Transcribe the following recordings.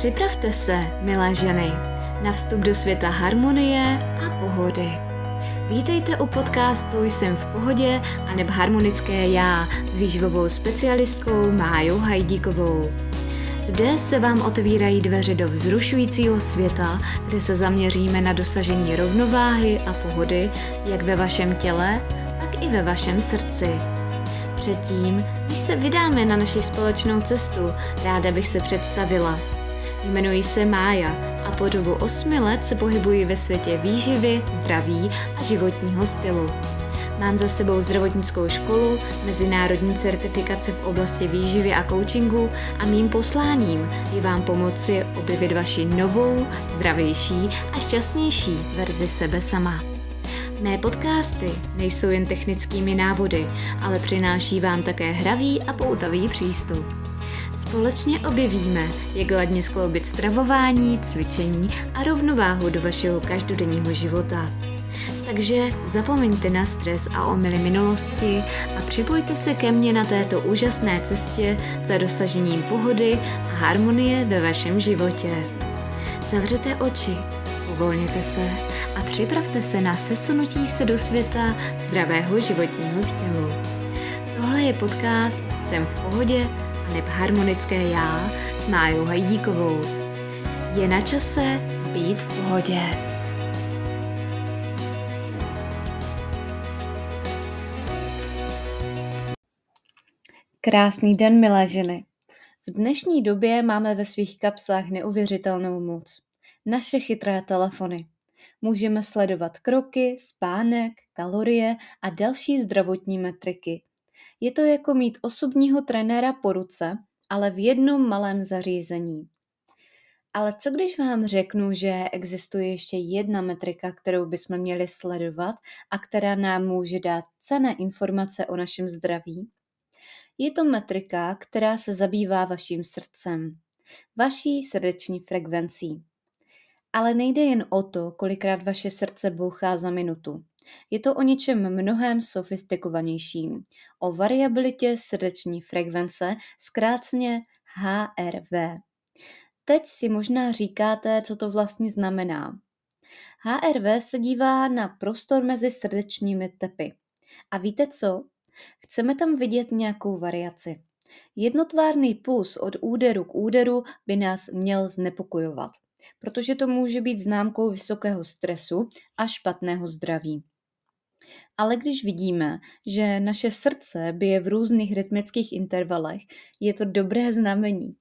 Připravte se, milé ženy, na vstup do světa harmonie a pohody. Vítejte u podcastu Jsem v pohodě a neb harmonické já s výživovou specialistkou Májou Hajdíkovou. Zde se vám otevírají dveře do vzrušujícího světa, kde se zaměříme na dosažení rovnováhy a pohody jak ve vašem těle, tak i ve vašem srdci. Předtím, než se vydáme na naši společnou cestu, ráda bych se představila. Jmenuji se Mája a po dobu osmi let se pohybuji ve světě výživy, zdraví a životního stylu. Mám za sebou zdravotnickou školu, mezinárodní certifikace v oblasti výživy a coachingu a mým posláním je vám pomoci objevit vaši novou, zdravější a šťastnější verzi sebe sama. Mé podcasty nejsou jen technickými návody, ale přináší vám také hravý a poutavý přístup. Společně objevíme, jak ladně skloubit stravování, cvičení a rovnováhu do vašeho každodenního života. Takže zapomeňte na stres a omily minulosti a připojte se ke mně na této úžasné cestě za dosažením pohody a harmonie ve vašem životě. Zavřete oči, uvolněte se a připravte se na sesunutí se do světa zdravého životního stylu. Tohle je podcast Jsem v pohodě neb harmonické já s Májou Hajdíkovou. Je na čase být v pohodě. Krásný den, milé ženy. V dnešní době máme ve svých kapsách neuvěřitelnou moc. Naše chytré telefony. Můžeme sledovat kroky, spánek, kalorie a další zdravotní metriky. Je to jako mít osobního trenéra po ruce, ale v jednom malém zařízení. Ale co když vám řeknu, že existuje ještě jedna metrika, kterou bychom měli sledovat a která nám může dát cené informace o našem zdraví? Je to metrika, která se zabývá vaším srdcem, vaší srdeční frekvencí. Ale nejde jen o to, kolikrát vaše srdce bouchá za minutu. Je to o něčem mnohem sofistikovanějším. O variabilitě srdeční frekvence, zkráceně HRV. Teď si možná říkáte, co to vlastně znamená. HRV se dívá na prostor mezi srdečními tepy. A víte co? Chceme tam vidět nějakou variaci. Jednotvárný puls od úderu k úderu by nás měl znepokojovat protože to může být známkou vysokého stresu a špatného zdraví. Ale když vidíme, že naše srdce bije v různých rytmických intervalech, je to dobré znamení.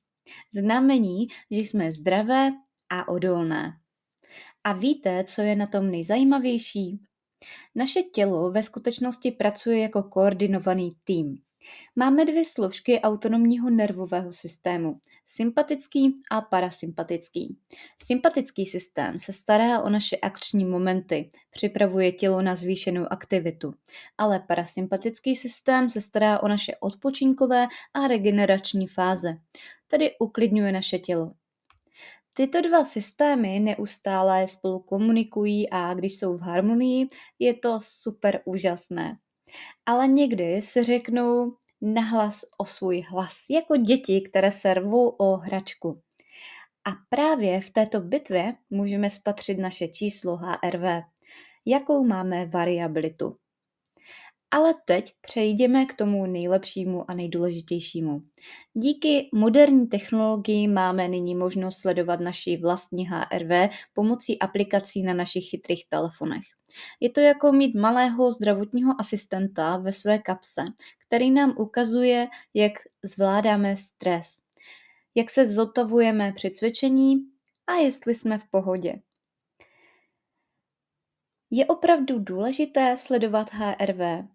Znamení, že jsme zdravé a odolné. A víte, co je na tom nejzajímavější? Naše tělo ve skutečnosti pracuje jako koordinovaný tým. Máme dvě složky autonomního nervového systému, sympatický a parasympatický. Sympatický systém se stará o naše akční momenty, připravuje tělo na zvýšenou aktivitu, ale parasympatický systém se stará o naše odpočinkové a regenerační fáze, tedy uklidňuje naše tělo. Tyto dva systémy neustále spolu komunikují a když jsou v harmonii, je to super úžasné. Ale někdy se řeknou nahlas o svůj hlas, jako děti, které se rvou o hračku. A právě v této bitvě můžeme spatřit naše číslo HRV, jakou máme variabilitu. Ale teď přejdeme k tomu nejlepšímu a nejdůležitějšímu. Díky moderní technologii máme nyní možnost sledovat naši vlastní HRV pomocí aplikací na našich chytrých telefonech. Je to jako mít malého zdravotního asistenta ve své kapse, který nám ukazuje, jak zvládáme stres, jak se zotavujeme při cvičení a jestli jsme v pohodě. Je opravdu důležité sledovat HRV.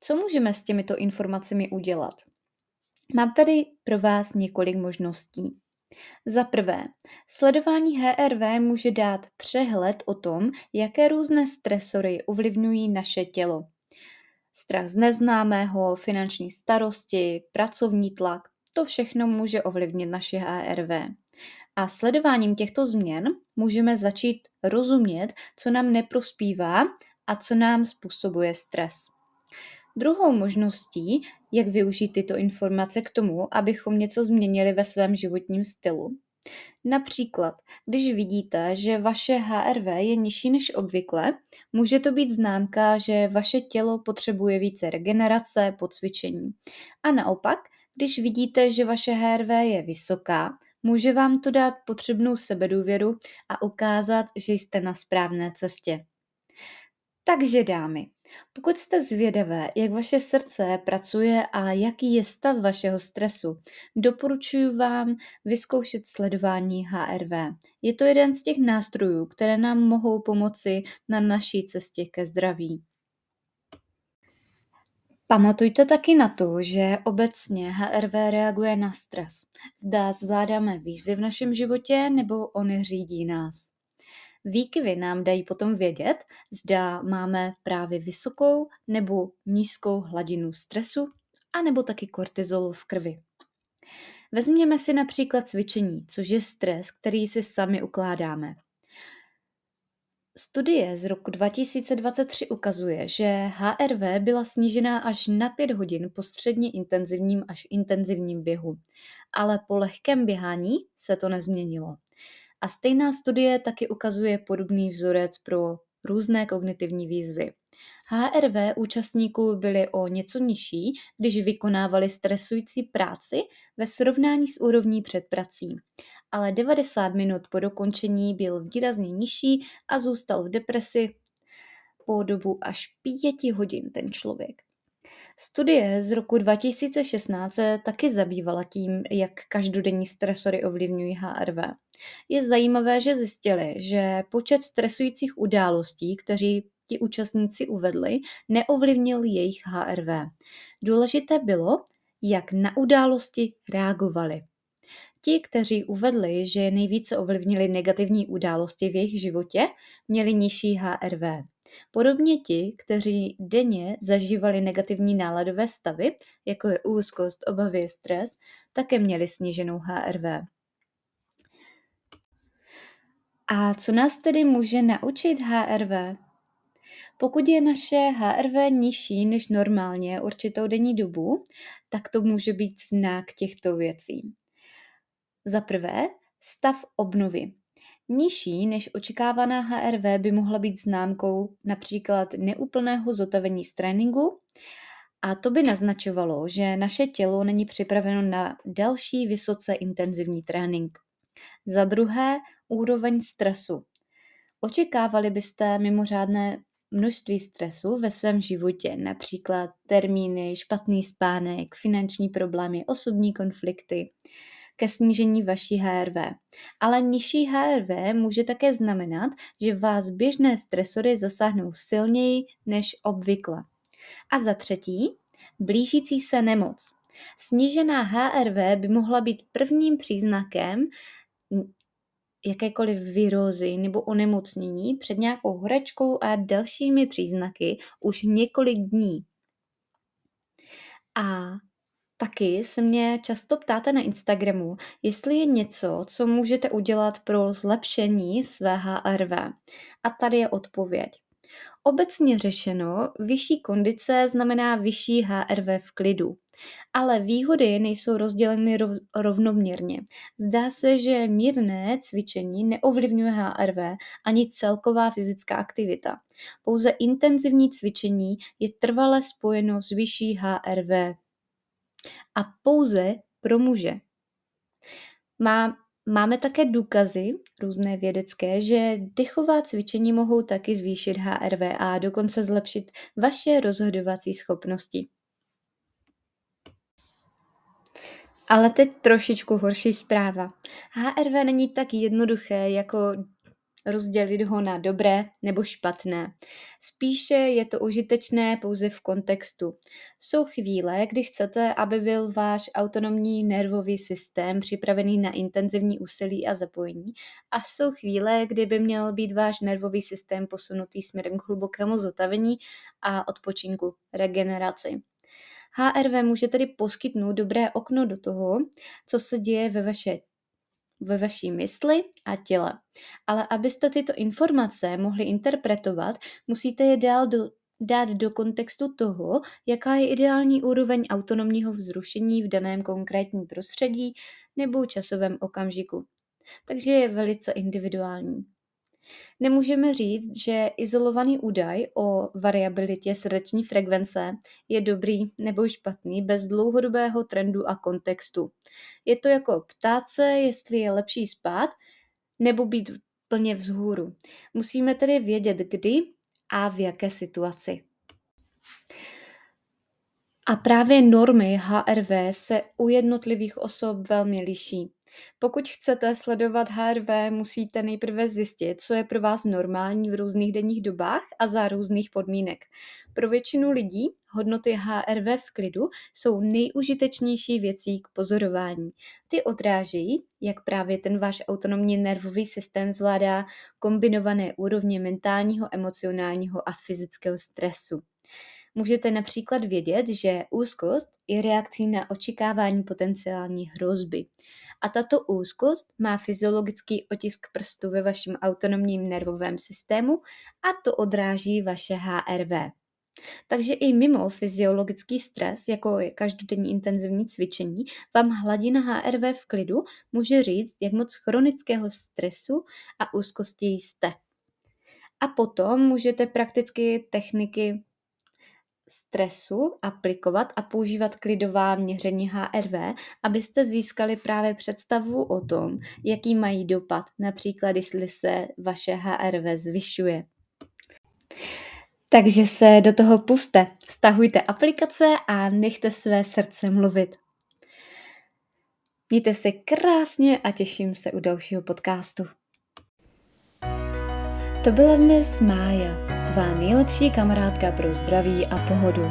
Co můžeme s těmito informacemi udělat? Mám tady pro vás několik možností. Za prvé, sledování HRV může dát přehled o tom, jaké různé stresory ovlivňují naše tělo. Strach z neznámého, finanční starosti, pracovní tlak, to všechno může ovlivnit naše HRV. A sledováním těchto změn můžeme začít rozumět, co nám neprospívá a co nám způsobuje stres. Druhou možností, jak využít tyto informace k tomu, abychom něco změnili ve svém životním stylu, Například, když vidíte, že vaše HRV je nižší než obvykle, může to být známka, že vaše tělo potřebuje více regenerace po cvičení. A naopak, když vidíte, že vaše HRV je vysoká, může vám to dát potřebnou sebedůvěru a ukázat, že jste na správné cestě. Takže dámy, pokud jste zvědavé, jak vaše srdce pracuje a jaký je stav vašeho stresu, doporučuji vám vyzkoušet sledování HRV. Je to jeden z těch nástrojů, které nám mohou pomoci na naší cestě ke zdraví. Pamatujte taky na to, že obecně HRV reaguje na stres. Zda zvládáme výzvy v našem životě nebo on řídí nás. Výkyvy nám dají potom vědět, zda máme právě vysokou nebo nízkou hladinu stresu a nebo taky kortizolu v krvi. Vezměme si například cvičení, což je stres, který si sami ukládáme. Studie z roku 2023 ukazuje, že HRV byla snížená až na 5 hodin po středně intenzivním až intenzivním běhu, ale po lehkém běhání se to nezměnilo. A stejná studie taky ukazuje podobný vzorec pro různé kognitivní výzvy. HRV účastníků byly o něco nižší, když vykonávali stresující práci ve srovnání s úrovní před prací. Ale 90 minut po dokončení byl výrazně nižší a zůstal v depresi po dobu až 5 hodin ten člověk. Studie z roku 2016 se taky zabývala tím, jak každodenní stresory ovlivňují HRV. Je zajímavé, že zjistili, že počet stresujících událostí, kteří ti účastníci uvedli, neovlivnil jejich HRV. Důležité bylo, jak na události reagovali. Ti, kteří uvedli, že nejvíce ovlivnili negativní události v jejich životě, měli nižší HRV. Podobně ti, kteří denně zažívali negativní náladové stavy, jako je úzkost, obavy, stres, také měli sníženou HRV. A co nás tedy může naučit HRV? Pokud je naše HRV nižší než normálně určitou denní dobu, tak to může být znak těchto věcí. Za prvé, stav obnovy. Nižší než očekávaná HRV by mohla být známkou například neúplného zotavení z tréninku a to by naznačovalo, že naše tělo není připraveno na další vysoce intenzivní trénink. Za druhé, úroveň stresu. Očekávali byste mimořádné množství stresu ve svém životě, například termíny, špatný spánek, finanční problémy, osobní konflikty ke snížení vaší HRV. Ale nižší HRV může také znamenat, že vás běžné stresory zasáhnou silněji než obvykle. A za třetí, blížící se nemoc. Snížená HRV by mohla být prvním příznakem jakékoliv virózy nebo onemocnění před nějakou horečkou a dalšími příznaky už několik dní. A Taky se mě často ptáte na Instagramu, jestli je něco, co můžete udělat pro zlepšení své HRV. A tady je odpověď. Obecně řešeno, vyšší kondice znamená vyšší HRV v klidu. Ale výhody nejsou rozděleny rovnoměrně. Zdá se, že mírné cvičení neovlivňuje HRV ani celková fyzická aktivita. Pouze intenzivní cvičení je trvale spojeno s vyšší HRV a pouze pro muže. Má, máme také důkazy, různé vědecké, že dechová cvičení mohou taky zvýšit HRV a dokonce zlepšit vaše rozhodovací schopnosti. Ale teď trošičku horší zpráva. HRV není tak jednoduché jako rozdělit ho na dobré nebo špatné. Spíše je to užitečné pouze v kontextu. Jsou chvíle, kdy chcete, aby byl váš autonomní nervový systém připravený na intenzivní úsilí a zapojení a jsou chvíle, kdy by měl být váš nervový systém posunutý směrem k hlubokému zotavení a odpočinku, regeneraci. HRV může tedy poskytnout dobré okno do toho, co se děje ve vaše ve vaší mysli a těle. Ale abyste tyto informace mohli interpretovat, musíte je dál do, dát do kontextu toho, jaká je ideální úroveň autonomního vzrušení v daném konkrétním prostředí nebo časovém okamžiku. takže je velice individuální. Nemůžeme říct, že izolovaný údaj o variabilitě srdeční frekvence je dobrý nebo špatný bez dlouhodobého trendu a kontextu. Je to jako ptát se, jestli je lepší spát nebo být plně vzhůru. Musíme tedy vědět, kdy a v jaké situaci. A právě normy HRV se u jednotlivých osob velmi liší. Pokud chcete sledovat HRV, musíte nejprve zjistit, co je pro vás normální v různých denních dobách a za různých podmínek. Pro většinu lidí hodnoty HRV v klidu jsou nejužitečnější věcí k pozorování. Ty odrážejí, jak právě ten váš autonomní nervový systém zvládá kombinované úrovně mentálního, emocionálního a fyzického stresu. Můžete například vědět, že úzkost je reakcí na očekávání potenciální hrozby. A tato úzkost má fyziologický otisk prstu ve vašem autonomním nervovém systému a to odráží vaše HRV. Takže i mimo fyziologický stres, jako je každodenní intenzivní cvičení, vám hladina HRV v klidu může říct, jak moc chronického stresu a úzkosti jste. A potom můžete prakticky techniky stresu aplikovat a používat klidová měření HRV, abyste získali právě představu o tom, jaký mají dopad, například jestli se vaše HRV zvyšuje. Takže se do toho puste, stahujte aplikace a nechte své srdce mluvit. Mějte se krásně a těším se u dalšího podcastu. To byla dnes Mája tvá nejlepší kamarádka pro zdraví a pohodu.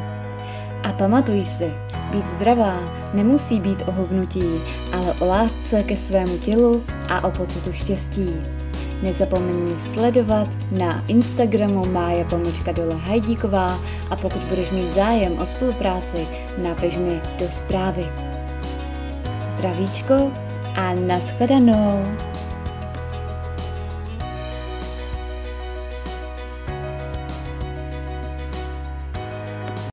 A pamatuj si, být zdravá nemusí být o hubnutí, ale o lásce ke svému tělu a o pocitu štěstí. Nezapomeň mě sledovat na Instagramu Mája Pomočka Dole Hajdíková a pokud budeš mít zájem o spolupráci, napiš mi do zprávy. Zdravíčko a nashledanou!